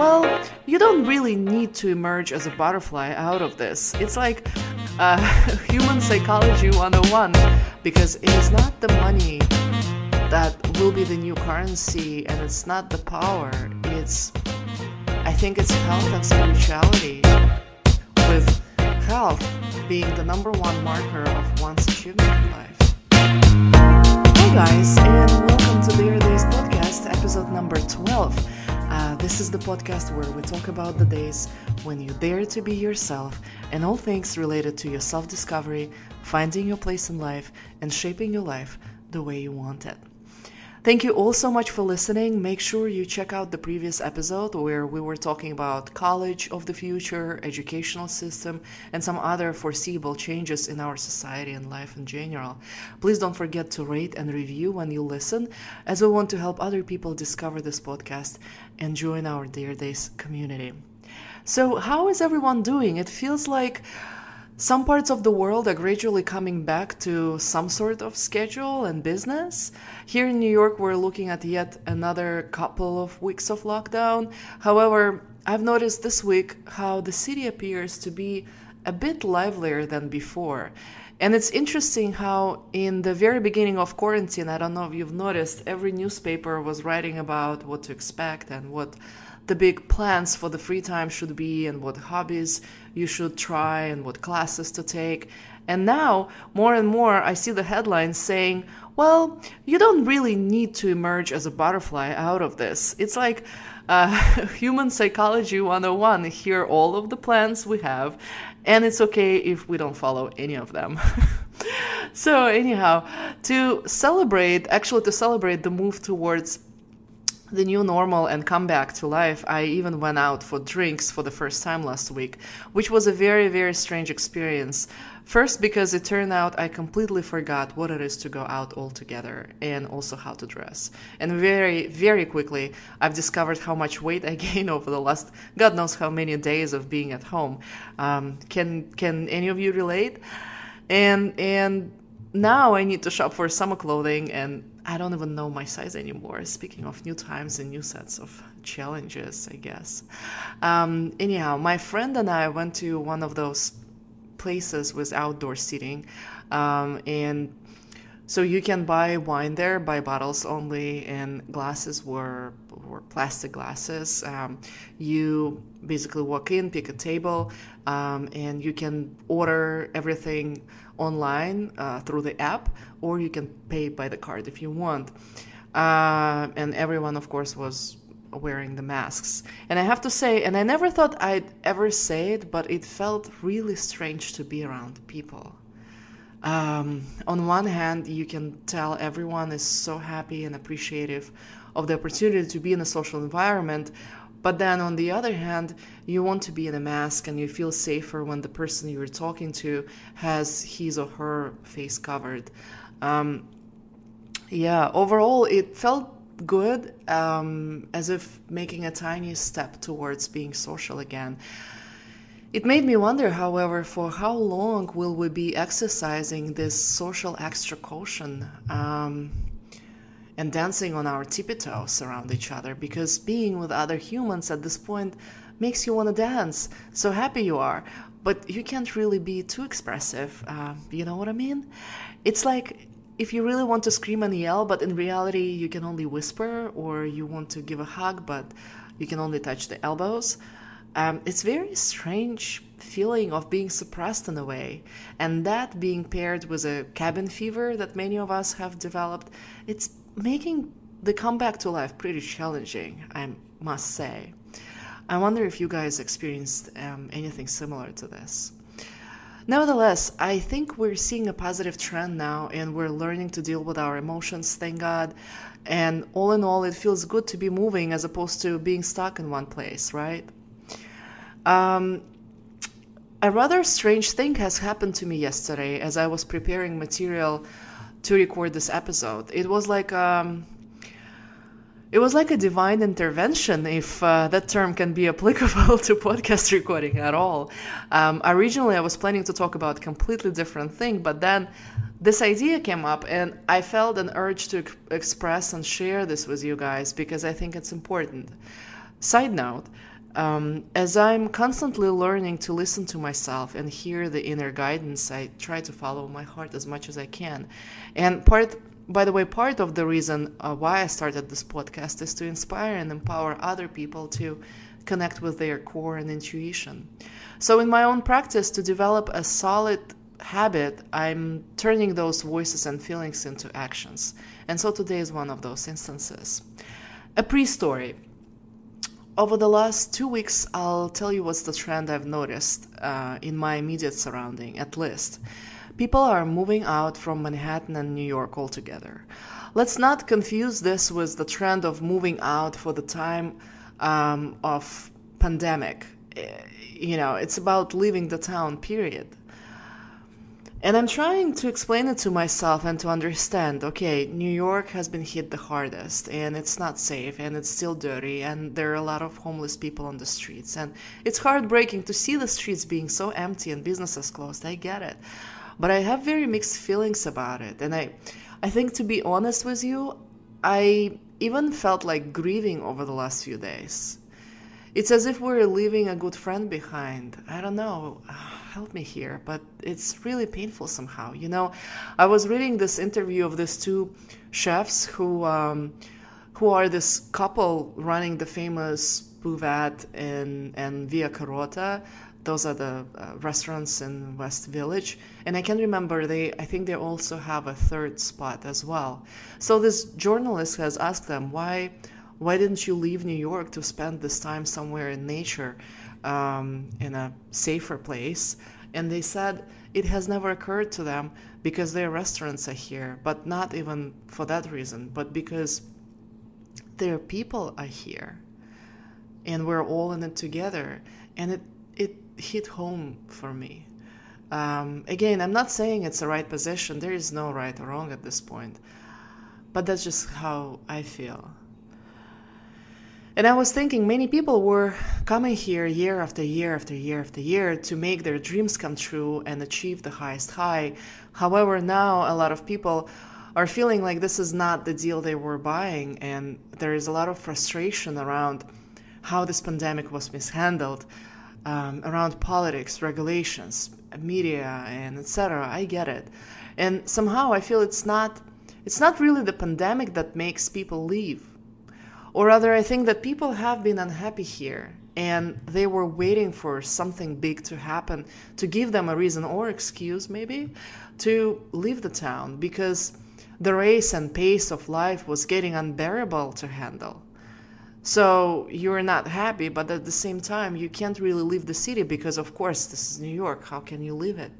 well, you don't really need to emerge as a butterfly out of this. It's like uh, human psychology 101 because it is not the money that will be the new currency and it's not the power. It's, I think it's health and spirituality, with health being the number one marker of one's achievement in life. Hey guys, and welcome to Dare Days podcast, episode number 12. Uh, this is the podcast where we talk about the days when you dare to be yourself and all things related to your self discovery, finding your place in life, and shaping your life the way you want it. Thank you all so much for listening. Make sure you check out the previous episode where we were talking about college of the future, educational system, and some other foreseeable changes in our society and life in general. Please don't forget to rate and review when you listen, as we want to help other people discover this podcast and join our Dare Days community. So, how is everyone doing? It feels like some parts of the world are gradually coming back to some sort of schedule and business. Here in New York, we're looking at yet another couple of weeks of lockdown. However, I've noticed this week how the city appears to be a bit livelier than before. And it's interesting how, in the very beginning of quarantine, I don't know if you've noticed, every newspaper was writing about what to expect and what the big plans for the free time should be and what hobbies you should try and what classes to take. And now, more and more, I see the headlines saying, well, you don't really need to emerge as a butterfly out of this. It's like uh, human psychology 101. Here, are all of the plans we have, and it's okay if we don't follow any of them. so, anyhow, to celebrate, actually, to celebrate the move towards the new normal and come back to life, I even went out for drinks for the first time last week, which was a very, very strange experience. First, because it turned out I completely forgot what it is to go out altogether and also how to dress. And very, very quickly, I've discovered how much weight I gained over the last God knows how many days of being at home. Um, can can any of you relate? And and now I need to shop for summer clothing and I don't even know my size anymore. Speaking of new times and new sets of challenges, I guess. Um, anyhow, my friend and I went to one of those places with outdoor seating, um, and so you can buy wine there, buy bottles only, and glasses were were plastic glasses. Um, you basically walk in, pick a table, um, and you can order everything online uh, through the app, or you can pay by the card if you want. Uh, and everyone, of course, was wearing the masks. And I have to say, and I never thought I'd ever say it, but it felt really strange to be around people. Um, on one hand, you can tell everyone is so happy and appreciative of the opportunity to be in a social environment. But then on the other hand, you want to be in a mask and you feel safer when the person you're talking to has his or her face covered. Um, yeah, overall, it felt good, um, as if making a tiny step towards being social again. It made me wonder, however, for how long will we be exercising this social extra caution um, and dancing on our tippy toes around each other? Because being with other humans at this point makes you want to dance. So happy you are, but you can't really be too expressive. Uh, you know what I mean? It's like if you really want to scream and yell, but in reality you can only whisper, or you want to give a hug, but you can only touch the elbows. Um, it's very strange feeling of being suppressed in a way, and that being paired with a cabin fever that many of us have developed, it's making the comeback to life pretty challenging, I must say. I wonder if you guys experienced um, anything similar to this. Nevertheless, I think we're seeing a positive trend now and we're learning to deal with our emotions, thank God. And all in all, it feels good to be moving as opposed to being stuck in one place, right? Um, a rather strange thing has happened to me yesterday as I was preparing material to record this episode. It was like um, it was like a divine intervention, if uh, that term can be applicable to podcast recording at all. Um, originally, I was planning to talk about a completely different thing, but then this idea came up, and I felt an urge to express and share this with you guys because I think it's important. Side note, um, as I'm constantly learning to listen to myself and hear the inner guidance, I try to follow my heart as much as I can. And part, by the way, part of the reason uh, why I started this podcast is to inspire and empower other people to connect with their core and intuition. So, in my own practice, to develop a solid habit, I'm turning those voices and feelings into actions. And so today is one of those instances. A pre story over the last two weeks, I'll tell you what's the trend I've noticed uh, in my immediate surrounding, at least. People are moving out from Manhattan and New York altogether. Let's not confuse this with the trend of moving out for the time um, of pandemic. Eh, you know, it's about leaving the town, period. And I'm trying to explain it to myself and to understand okay, New York has been hit the hardest and it's not safe and it's still dirty and there are a lot of homeless people on the streets. And it's heartbreaking to see the streets being so empty and businesses closed. I get it. But I have very mixed feelings about it. And I, I think to be honest with you, I even felt like grieving over the last few days. It's as if we're leaving a good friend behind. I don't know help me here, but it's really painful somehow. You know, I was reading this interview of these two chefs who um, who are this couple running the famous Buvette in and Via Carota. Those are the uh, restaurants in West Village, and I can remember they. I think they also have a third spot as well. So this journalist has asked them why. Why didn't you leave New York to spend this time somewhere in nature? Um, in a safer place. And they said it has never occurred to them because their restaurants are here, but not even for that reason, but because their people are here and we're all in it together. And it, it hit home for me. Um, again, I'm not saying it's the right position, there is no right or wrong at this point, but that's just how I feel. And I was thinking many people were coming here year after year after year after year to make their dreams come true and achieve the highest high. However, now a lot of people are feeling like this is not the deal they were buying, and there is a lot of frustration around how this pandemic was mishandled, um, around politics, regulations, media, and etc. I get it, and somehow I feel it's not it's not really the pandemic that makes people leave or rather, I think that people have been unhappy here and they were waiting for something big to happen to give them a reason or excuse, maybe, to leave the town because the race and pace of life was getting unbearable to handle. So you're not happy, but at the same time, you can't really leave the city because, of course, this is New York. How can you leave it?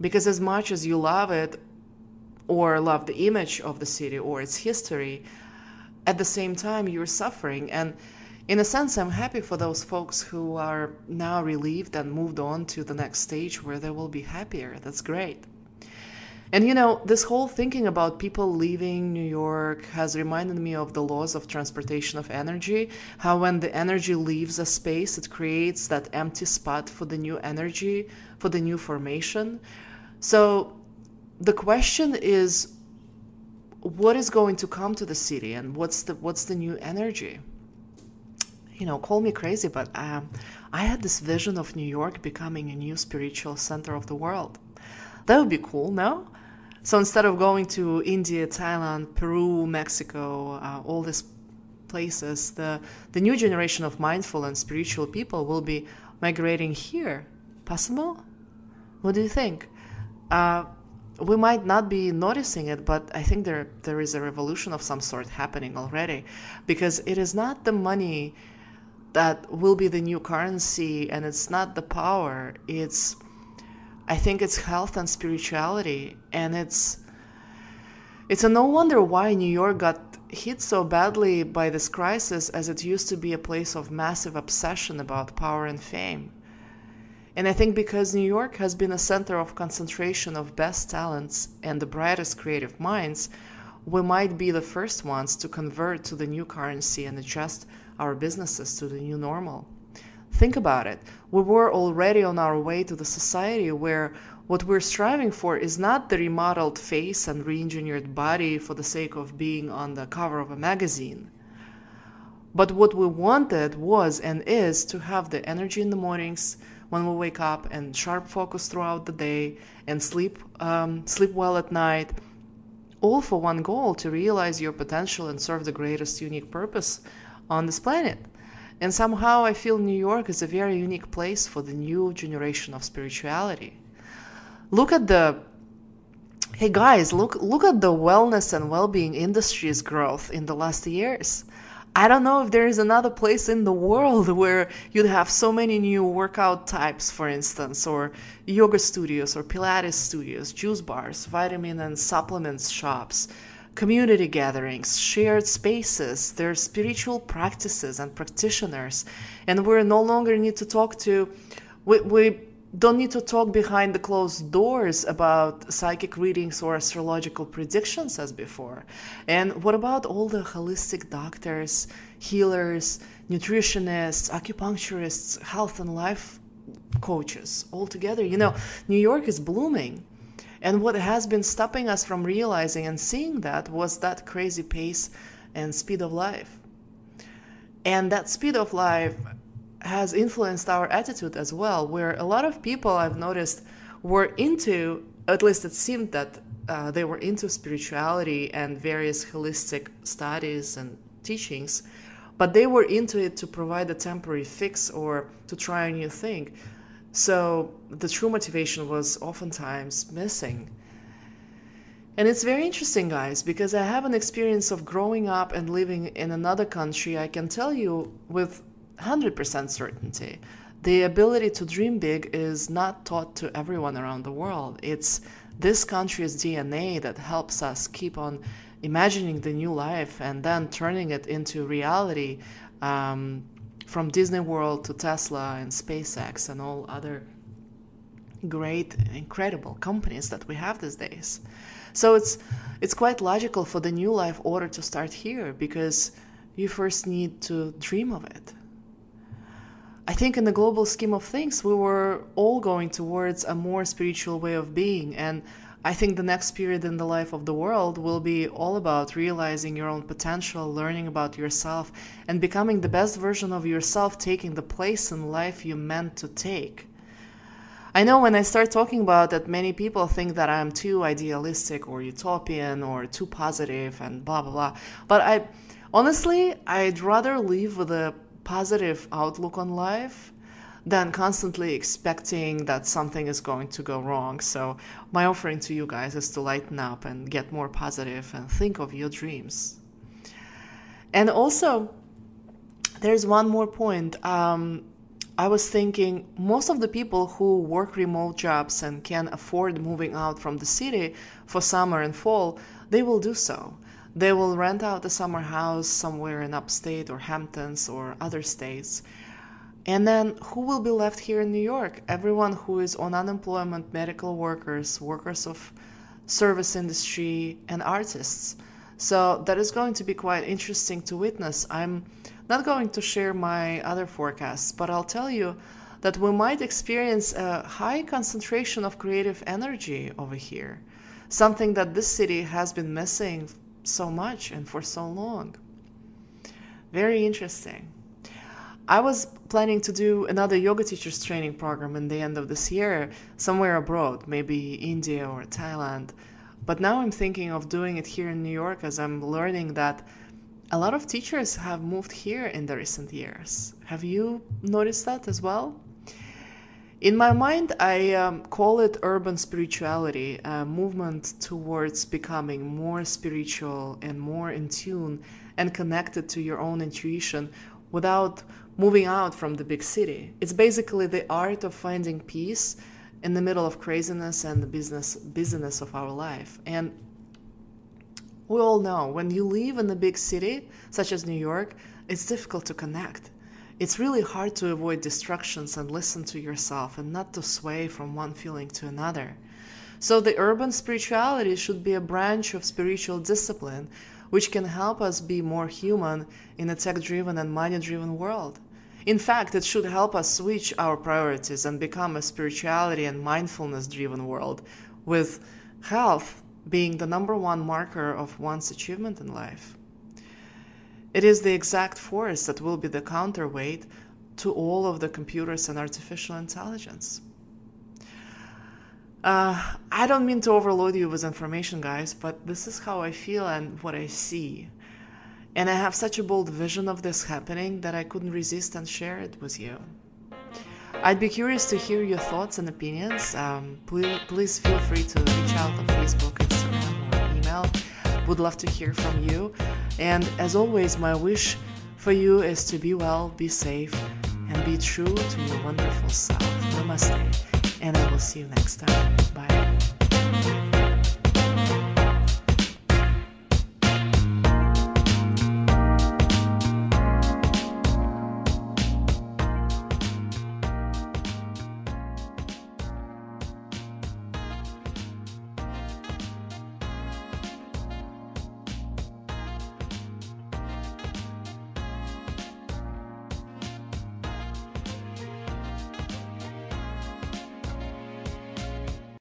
Because as much as you love it or love the image of the city or its history, at the same time you're suffering. And in a sense i'm happy for those folks who are now relieved and moved on to the next stage where they will be happier. That's great. And you know this whole thinking about people leaving new york has reminded me of the laws of transportation of energy how when the energy leaves a space it creates that empty spot for the new energy for the new formation. So the question is what is going to come to the city and what's the what's the new energy? You know call me crazy but um, i had this vision of new york becoming a new spiritual center of the world. That would be cool no? So instead of going to india thailand peru mexico uh, all these places the the new generation of mindful and spiritual people will be migrating here. Possible? What do you think? Uh, we might not be noticing it, but I think there there is a revolution of some sort happening already, because it is not the money that will be the new currency, and it's not the power. It's I think it's health and spirituality, and it's it's a no wonder why New York got hit so badly by this crisis, as it used to be a place of massive obsession about power and fame. And I think because New York has been a center of concentration of best talents and the brightest creative minds, we might be the first ones to convert to the new currency and adjust our businesses to the new normal. Think about it. We were already on our way to the society where what we're striving for is not the remodeled face and re engineered body for the sake of being on the cover of a magazine. But what we wanted was and is to have the energy in the mornings when we wake up and sharp focus throughout the day and sleep um, sleep well at night all for one goal to realize your potential and serve the greatest unique purpose on this planet. And somehow i feel new york is a very unique place for the new generation of spirituality. Look at the hey guys look look at the wellness and well-being industry's growth in the last years I don't know if there is another place in the world where you'd have so many new workout types, for instance, or yoga studios, or Pilates studios, juice bars, vitamin and supplements shops, community gatherings, shared spaces, there's spiritual practices and practitioners, and we no longer need to talk to. We, we don't need to talk behind the closed doors about psychic readings or astrological predictions as before. And what about all the holistic doctors, healers, nutritionists, acupuncturists, health and life coaches all together? You know, New York is blooming. And what has been stopping us from realizing and seeing that was that crazy pace and speed of life. And that speed of life has influenced our attitude as well, where a lot of people I've noticed were into, at least it seemed that uh, they were into spirituality and various holistic studies and teachings, but they were into it to provide a temporary fix or to try a new thing. So the true motivation was oftentimes missing. And it's very interesting, guys, because I have an experience of growing up and living in another country. I can tell you with 100% certainty. The ability to dream big is not taught to everyone around the world. It's this country's DNA that helps us keep on imagining the new life and then turning it into reality um, from Disney World to Tesla and SpaceX and all other great, incredible companies that we have these days. So it's it's quite logical for the new life order to start here because you first need to dream of it. I think in the global scheme of things, we were all going towards a more spiritual way of being. And I think the next period in the life of the world will be all about realizing your own potential, learning about yourself, and becoming the best version of yourself, taking the place in life you meant to take. I know when I start talking about that, many people think that I'm too idealistic or utopian or too positive and blah, blah, blah. But I honestly, I'd rather live with a positive outlook on life than constantly expecting that something is going to go wrong. So, my offering to you guys is to lighten up and get more positive and think of your dreams. And also, there's one more point. Um, I was thinking most of the people who work remote jobs and can afford moving out from the city for summer and fall, they will do so. They will rent out a summer house somewhere in upstate or Hamptons or other states. And then who will be left here in New York? Everyone who is on unemployment, medical workers, workers of service industry, and artists. So that is going to be quite interesting to witness. I'm not going to share my other forecasts, but I'll tell you that we might experience a high concentration of creative energy over here, something that this city has been missing so much and for so long. Very interesting. I was planning to do another yoga teachers training program in the end of this year, somewhere abroad, maybe India or Thailand. But now I'm thinking of doing it here in New York as I'm learning that a lot of teachers have moved here in the recent years. Have you noticed that as well? In my mind, I um, call it urban spirituality, a movement towards becoming more spiritual and more in tune and connected to your own intuition without moving out from the big city. It's basically the art of finding peace in the middle of craziness and the business busyness of our life. And we all know when you live in a big city, such as New York, it's difficult to connect. It's really hard to avoid distractions and listen to yourself and not to sway from one feeling to another. So, the urban spirituality should be a branch of spiritual discipline which can help us be more human in a tech driven and money driven world. In fact, it should help us switch our priorities and become a spirituality and mindfulness driven world, with health being the number one marker of one's achievement in life. It is the exact force that will be the counterweight to all of the computers and artificial intelligence. Uh, I don't mean to overload you with information, guys, but this is how I feel and what I see. And I have such a bold vision of this happening that I couldn't resist and share it with you. I'd be curious to hear your thoughts and opinions. Um, please, please feel free to reach out on Facebook, Instagram, or email. Would love to hear from you. And as always, my wish for you is to be well, be safe, and be true to your wonderful self. Namaste. And I will see you next time. Bye.